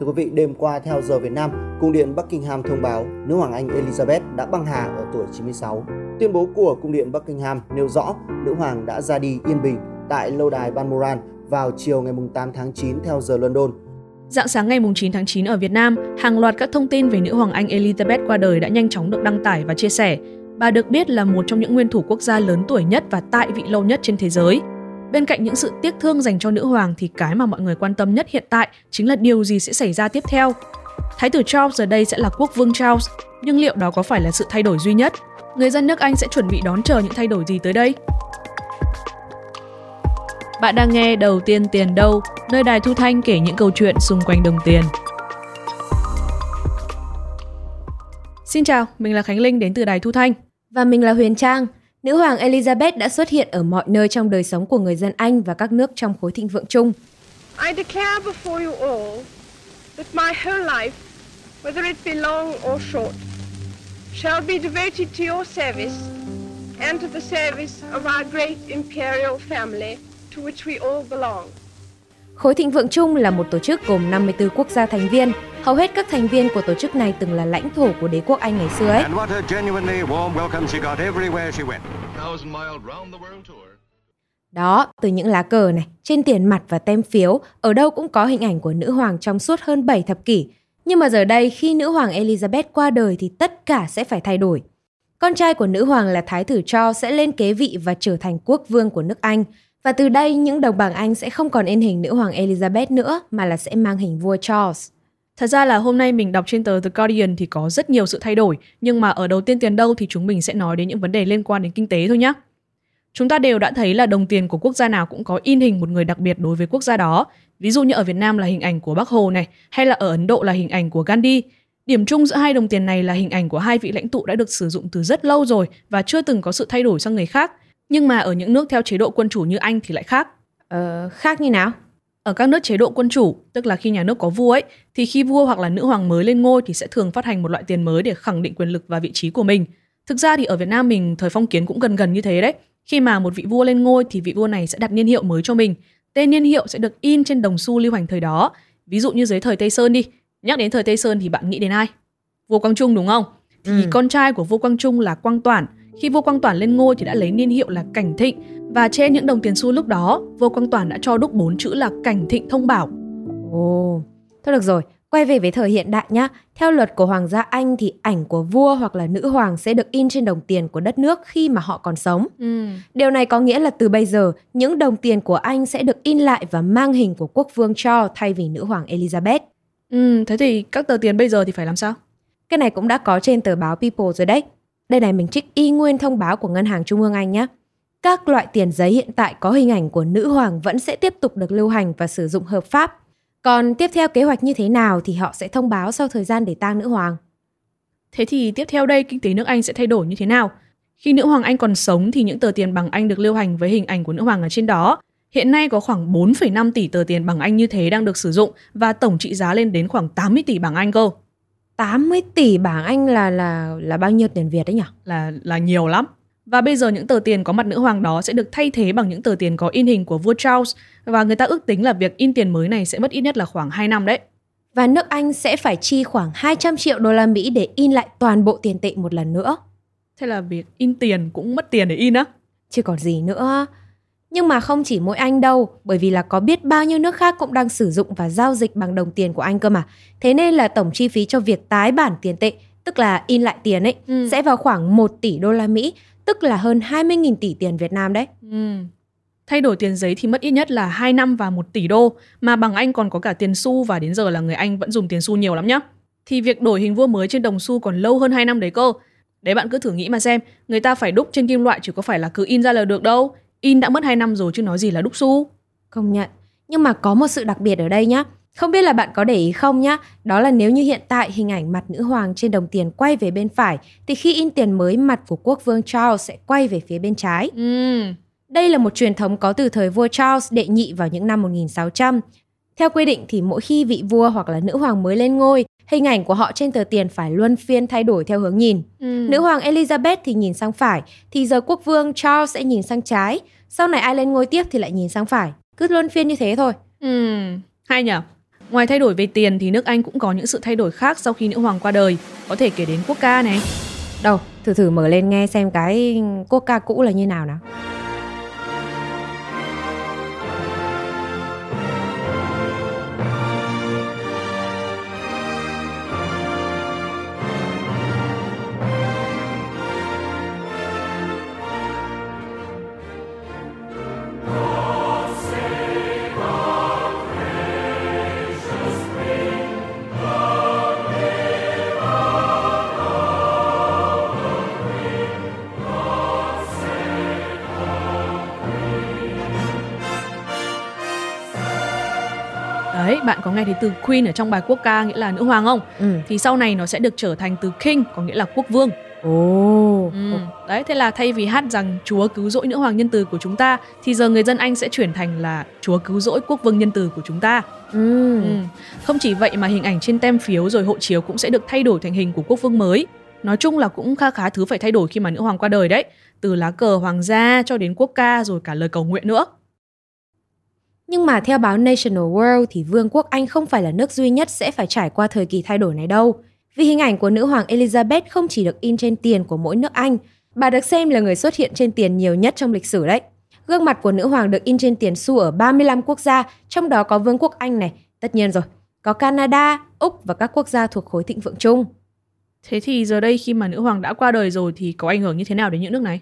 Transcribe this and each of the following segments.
Thưa quý vị, đêm qua theo giờ Việt Nam, Cung điện Buckingham thông báo nữ hoàng Anh Elizabeth đã băng hà ở tuổi 96. Tuyên bố của Cung điện Buckingham nêu rõ nữ hoàng đã ra đi yên bình tại lâu đài Balmoral vào chiều ngày 8 tháng 9 theo giờ London. Dạng sáng ngày 9 tháng 9 ở Việt Nam, hàng loạt các thông tin về nữ hoàng Anh Elizabeth qua đời đã nhanh chóng được đăng tải và chia sẻ. Bà được biết là một trong những nguyên thủ quốc gia lớn tuổi nhất và tại vị lâu nhất trên thế giới. Bên cạnh những sự tiếc thương dành cho nữ hoàng thì cái mà mọi người quan tâm nhất hiện tại chính là điều gì sẽ xảy ra tiếp theo. Thái tử Charles giờ đây sẽ là quốc vương Charles, nhưng liệu đó có phải là sự thay đổi duy nhất? Người dân nước Anh sẽ chuẩn bị đón chờ những thay đổi gì tới đây? Bạn đang nghe Đầu tiên tiền đâu, nơi đài Thu Thanh kể những câu chuyện xung quanh đồng tiền. Xin chào, mình là Khánh Linh đến từ đài Thu Thanh. Và mình là Huyền Trang. Nữ hoàng Elizabeth đã xuất hiện ở mọi nơi trong đời sống của người dân Anh và các nước trong khối thịnh vượng chung. I declare before you all that my whole life, whether it be long or short, shall be devoted to your service and to the service of our great imperial family to which we all belong. Khối Thịnh Vượng Chung là một tổ chức gồm 54 quốc gia thành viên. Hầu hết các thành viên của tổ chức này từng là lãnh thổ của đế quốc Anh ngày xưa ấy. Đó, từ những lá cờ này, trên tiền mặt và tem phiếu, ở đâu cũng có hình ảnh của nữ hoàng trong suốt hơn 7 thập kỷ. Nhưng mà giờ đây khi nữ hoàng Elizabeth qua đời thì tất cả sẽ phải thay đổi. Con trai của nữ hoàng là Thái tử Charles sẽ lên kế vị và trở thành quốc vương của nước Anh. Và từ đây những đồng bảng Anh sẽ không còn in hình nữ hoàng Elizabeth nữa mà là sẽ mang hình vua Charles. Thật ra là hôm nay mình đọc trên tờ The Guardian thì có rất nhiều sự thay đổi, nhưng mà ở đầu tiên tiền đâu thì chúng mình sẽ nói đến những vấn đề liên quan đến kinh tế thôi nhé. Chúng ta đều đã thấy là đồng tiền của quốc gia nào cũng có in hình một người đặc biệt đối với quốc gia đó. Ví dụ như ở Việt Nam là hình ảnh của Bác Hồ này, hay là ở Ấn Độ là hình ảnh của Gandhi. Điểm chung giữa hai đồng tiền này là hình ảnh của hai vị lãnh tụ đã được sử dụng từ rất lâu rồi và chưa từng có sự thay đổi sang người khác. Nhưng mà ở những nước theo chế độ quân chủ như Anh thì lại khác. Ờ, khác như nào? Ở các nước chế độ quân chủ, tức là khi nhà nước có vua ấy, thì khi vua hoặc là nữ hoàng mới lên ngôi thì sẽ thường phát hành một loại tiền mới để khẳng định quyền lực và vị trí của mình. Thực ra thì ở Việt Nam mình thời phong kiến cũng gần gần như thế đấy. Khi mà một vị vua lên ngôi thì vị vua này sẽ đặt niên hiệu mới cho mình. Tên niên hiệu sẽ được in trên đồng xu lưu hành thời đó. Ví dụ như dưới thời Tây Sơn đi. Nhắc đến thời Tây Sơn thì bạn nghĩ đến ai? Vua Quang Trung đúng không? Thì ừ. con trai của vua Quang Trung là Quang Toản. Khi vua Quang Toản lên ngôi thì đã lấy niên hiệu là Cảnh Thịnh và trên những đồng tiền xu lúc đó, vua Quang Toản đã cho đúc bốn chữ là Cảnh Thịnh Thông Bảo. Ồ, thôi được rồi, quay về với thời hiện đại nhá. Theo luật của Hoàng gia Anh thì ảnh của vua hoặc là nữ hoàng sẽ được in trên đồng tiền của đất nước khi mà họ còn sống. Ừ. Điều này có nghĩa là từ bây giờ, những đồng tiền của Anh sẽ được in lại và mang hình của quốc vương Charles thay vì nữ hoàng Elizabeth. Ừ, thế thì các tờ tiền bây giờ thì phải làm sao? Cái này cũng đã có trên tờ báo People rồi đấy. Đây này mình trích y nguyên thông báo của Ngân hàng Trung ương Anh nhé. Các loại tiền giấy hiện tại có hình ảnh của nữ hoàng vẫn sẽ tiếp tục được lưu hành và sử dụng hợp pháp. Còn tiếp theo kế hoạch như thế nào thì họ sẽ thông báo sau thời gian để tang nữ hoàng. Thế thì tiếp theo đây kinh tế nước Anh sẽ thay đổi như thế nào? Khi nữ hoàng Anh còn sống thì những tờ tiền bằng Anh được lưu hành với hình ảnh của nữ hoàng ở trên đó. Hiện nay có khoảng 4,5 tỷ tờ tiền bằng Anh như thế đang được sử dụng và tổng trị giá lên đến khoảng 80 tỷ bảng Anh cơ. 80 tỷ bảng Anh là là là bao nhiêu tiền Việt đấy nhỉ? Là là nhiều lắm. Và bây giờ những tờ tiền có mặt nữ hoàng đó sẽ được thay thế bằng những tờ tiền có in hình của vua Charles và người ta ước tính là việc in tiền mới này sẽ mất ít nhất là khoảng 2 năm đấy. Và nước Anh sẽ phải chi khoảng 200 triệu đô la Mỹ để in lại toàn bộ tiền tệ một lần nữa. Thế là việc in tiền cũng mất tiền để in á? Chứ còn gì nữa. Nhưng mà không chỉ mỗi Anh đâu, bởi vì là có biết bao nhiêu nước khác cũng đang sử dụng và giao dịch bằng đồng tiền của Anh cơ mà. Thế nên là tổng chi phí cho việc tái bản tiền tệ, tức là in lại tiền ấy, ừ. sẽ vào khoảng 1 tỷ đô la Mỹ, tức là hơn 20.000 tỷ tiền Việt Nam đấy. Ừ. Thay đổi tiền giấy thì mất ít nhất là 2 năm và 1 tỷ đô, mà bằng Anh còn có cả tiền xu và đến giờ là người Anh vẫn dùng tiền xu nhiều lắm nhá. Thì việc đổi hình vua mới trên đồng xu còn lâu hơn 2 năm đấy cơ. Đấy bạn cứ thử nghĩ mà xem, người ta phải đúc trên kim loại chứ có phải là cứ in ra là được đâu. In đã mất 2 năm rồi chứ nói gì là đúc xu. Công nhận. Nhưng mà có một sự đặc biệt ở đây nhá. Không biết là bạn có để ý không nhá, đó là nếu như hiện tại hình ảnh mặt nữ hoàng trên đồng tiền quay về bên phải thì khi in tiền mới mặt của quốc vương Charles sẽ quay về phía bên trái. Ừ. Đây là một truyền thống có từ thời vua Charles đệ nhị vào những năm 1600. Theo quy định thì mỗi khi vị vua hoặc là nữ hoàng mới lên ngôi, hình ảnh của họ trên tờ tiền phải luân phiên thay đổi theo hướng nhìn. Ừ. Nữ hoàng Elizabeth thì nhìn sang phải, thì giờ quốc vương Charles sẽ nhìn sang trái. Sau này ai lên ngôi tiếp thì lại nhìn sang phải. Cứ luân phiên như thế thôi. Ừ, hay nhỉ? Ngoài thay đổi về tiền thì nước Anh cũng có những sự thay đổi khác sau khi nữ hoàng qua đời, có thể kể đến quốc ca này. Đâu, thử thử mở lên nghe xem cái quốc ca cũ là như nào nào. Bạn có nghe thấy từ Queen ở trong bài quốc ca nghĩa là nữ hoàng không? Ừ. Thì sau này nó sẽ được trở thành từ King có nghĩa là quốc vương. Ồ. Ừ. Đấy, thế là thay vì hát rằng Chúa cứu rỗi nữ hoàng nhân từ của chúng ta thì giờ người dân Anh sẽ chuyển thành là Chúa cứu rỗi quốc vương nhân từ của chúng ta. Ừ. Ừ. Không chỉ vậy mà hình ảnh trên tem phiếu rồi hộ chiếu cũng sẽ được thay đổi thành hình của quốc vương mới. Nói chung là cũng khá khá thứ phải thay đổi khi mà nữ hoàng qua đời đấy. Từ lá cờ hoàng gia cho đến quốc ca rồi cả lời cầu nguyện nữa. Nhưng mà theo báo National World thì Vương quốc Anh không phải là nước duy nhất sẽ phải trải qua thời kỳ thay đổi này đâu. Vì hình ảnh của nữ hoàng Elizabeth không chỉ được in trên tiền của mỗi nước Anh, bà được xem là người xuất hiện trên tiền nhiều nhất trong lịch sử đấy. Gương mặt của nữ hoàng được in trên tiền xu ở 35 quốc gia, trong đó có Vương quốc Anh này, tất nhiên rồi, có Canada, Úc và các quốc gia thuộc khối thịnh vượng chung. Thế thì giờ đây khi mà nữ hoàng đã qua đời rồi thì có ảnh hưởng như thế nào đến những nước này?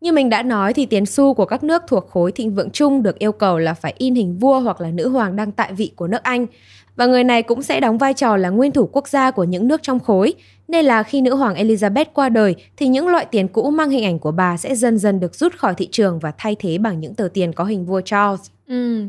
Như mình đã nói thì tiền xu của các nước thuộc khối thịnh vượng chung được yêu cầu là phải in hình vua hoặc là nữ hoàng đang tại vị của nước Anh. Và người này cũng sẽ đóng vai trò là nguyên thủ quốc gia của những nước trong khối. Nên là khi nữ hoàng Elizabeth qua đời thì những loại tiền cũ mang hình ảnh của bà sẽ dần dần được rút khỏi thị trường và thay thế bằng những tờ tiền có hình vua Charles. Ừ.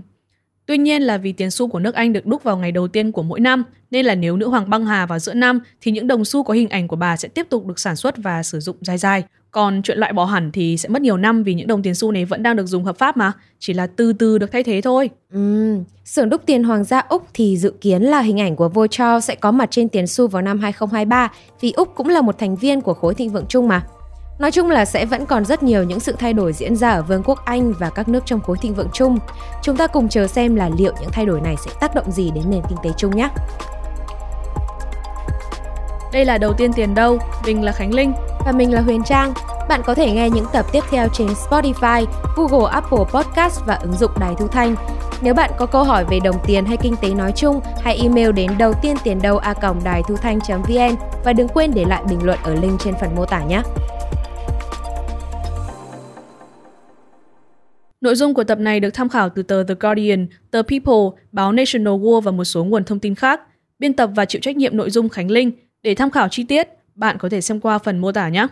Tuy nhiên là vì tiền xu của nước Anh được đúc vào ngày đầu tiên của mỗi năm, nên là nếu nữ hoàng băng hà vào giữa năm thì những đồng xu có hình ảnh của bà sẽ tiếp tục được sản xuất và sử dụng dài dài. Còn chuyện loại bỏ hẳn thì sẽ mất nhiều năm vì những đồng tiền xu này vẫn đang được dùng hợp pháp mà, chỉ là từ từ được thay thế thôi. Ừm, xưởng đúc tiền Hoàng gia Úc thì dự kiến là hình ảnh của vua Charles sẽ có mặt trên tiền xu vào năm 2023 vì Úc cũng là một thành viên của khối thịnh vượng chung mà. Nói chung là sẽ vẫn còn rất nhiều những sự thay đổi diễn ra ở Vương quốc Anh và các nước trong khối thịnh vượng chung. Chúng ta cùng chờ xem là liệu những thay đổi này sẽ tác động gì đến nền kinh tế chung nhé. Đây là đầu tiên tiền đâu, mình là Khánh Linh. Và mình là Huyền Trang. Bạn có thể nghe những tập tiếp theo trên Spotify, Google, Apple Podcast và ứng dụng Đài Thu Thanh. Nếu bạn có câu hỏi về đồng tiền hay kinh tế nói chung, hãy email đến đầu tiên tiền đầu a còng đài thu thanh.vn và đừng quên để lại bình luận ở link trên phần mô tả nhé. Nội dung của tập này được tham khảo từ tờ The Guardian, tờ People, báo National World và một số nguồn thông tin khác. Biên tập và chịu trách nhiệm nội dung Khánh Linh. Để tham khảo chi tiết, bạn có thể xem qua phần mô tả nhé.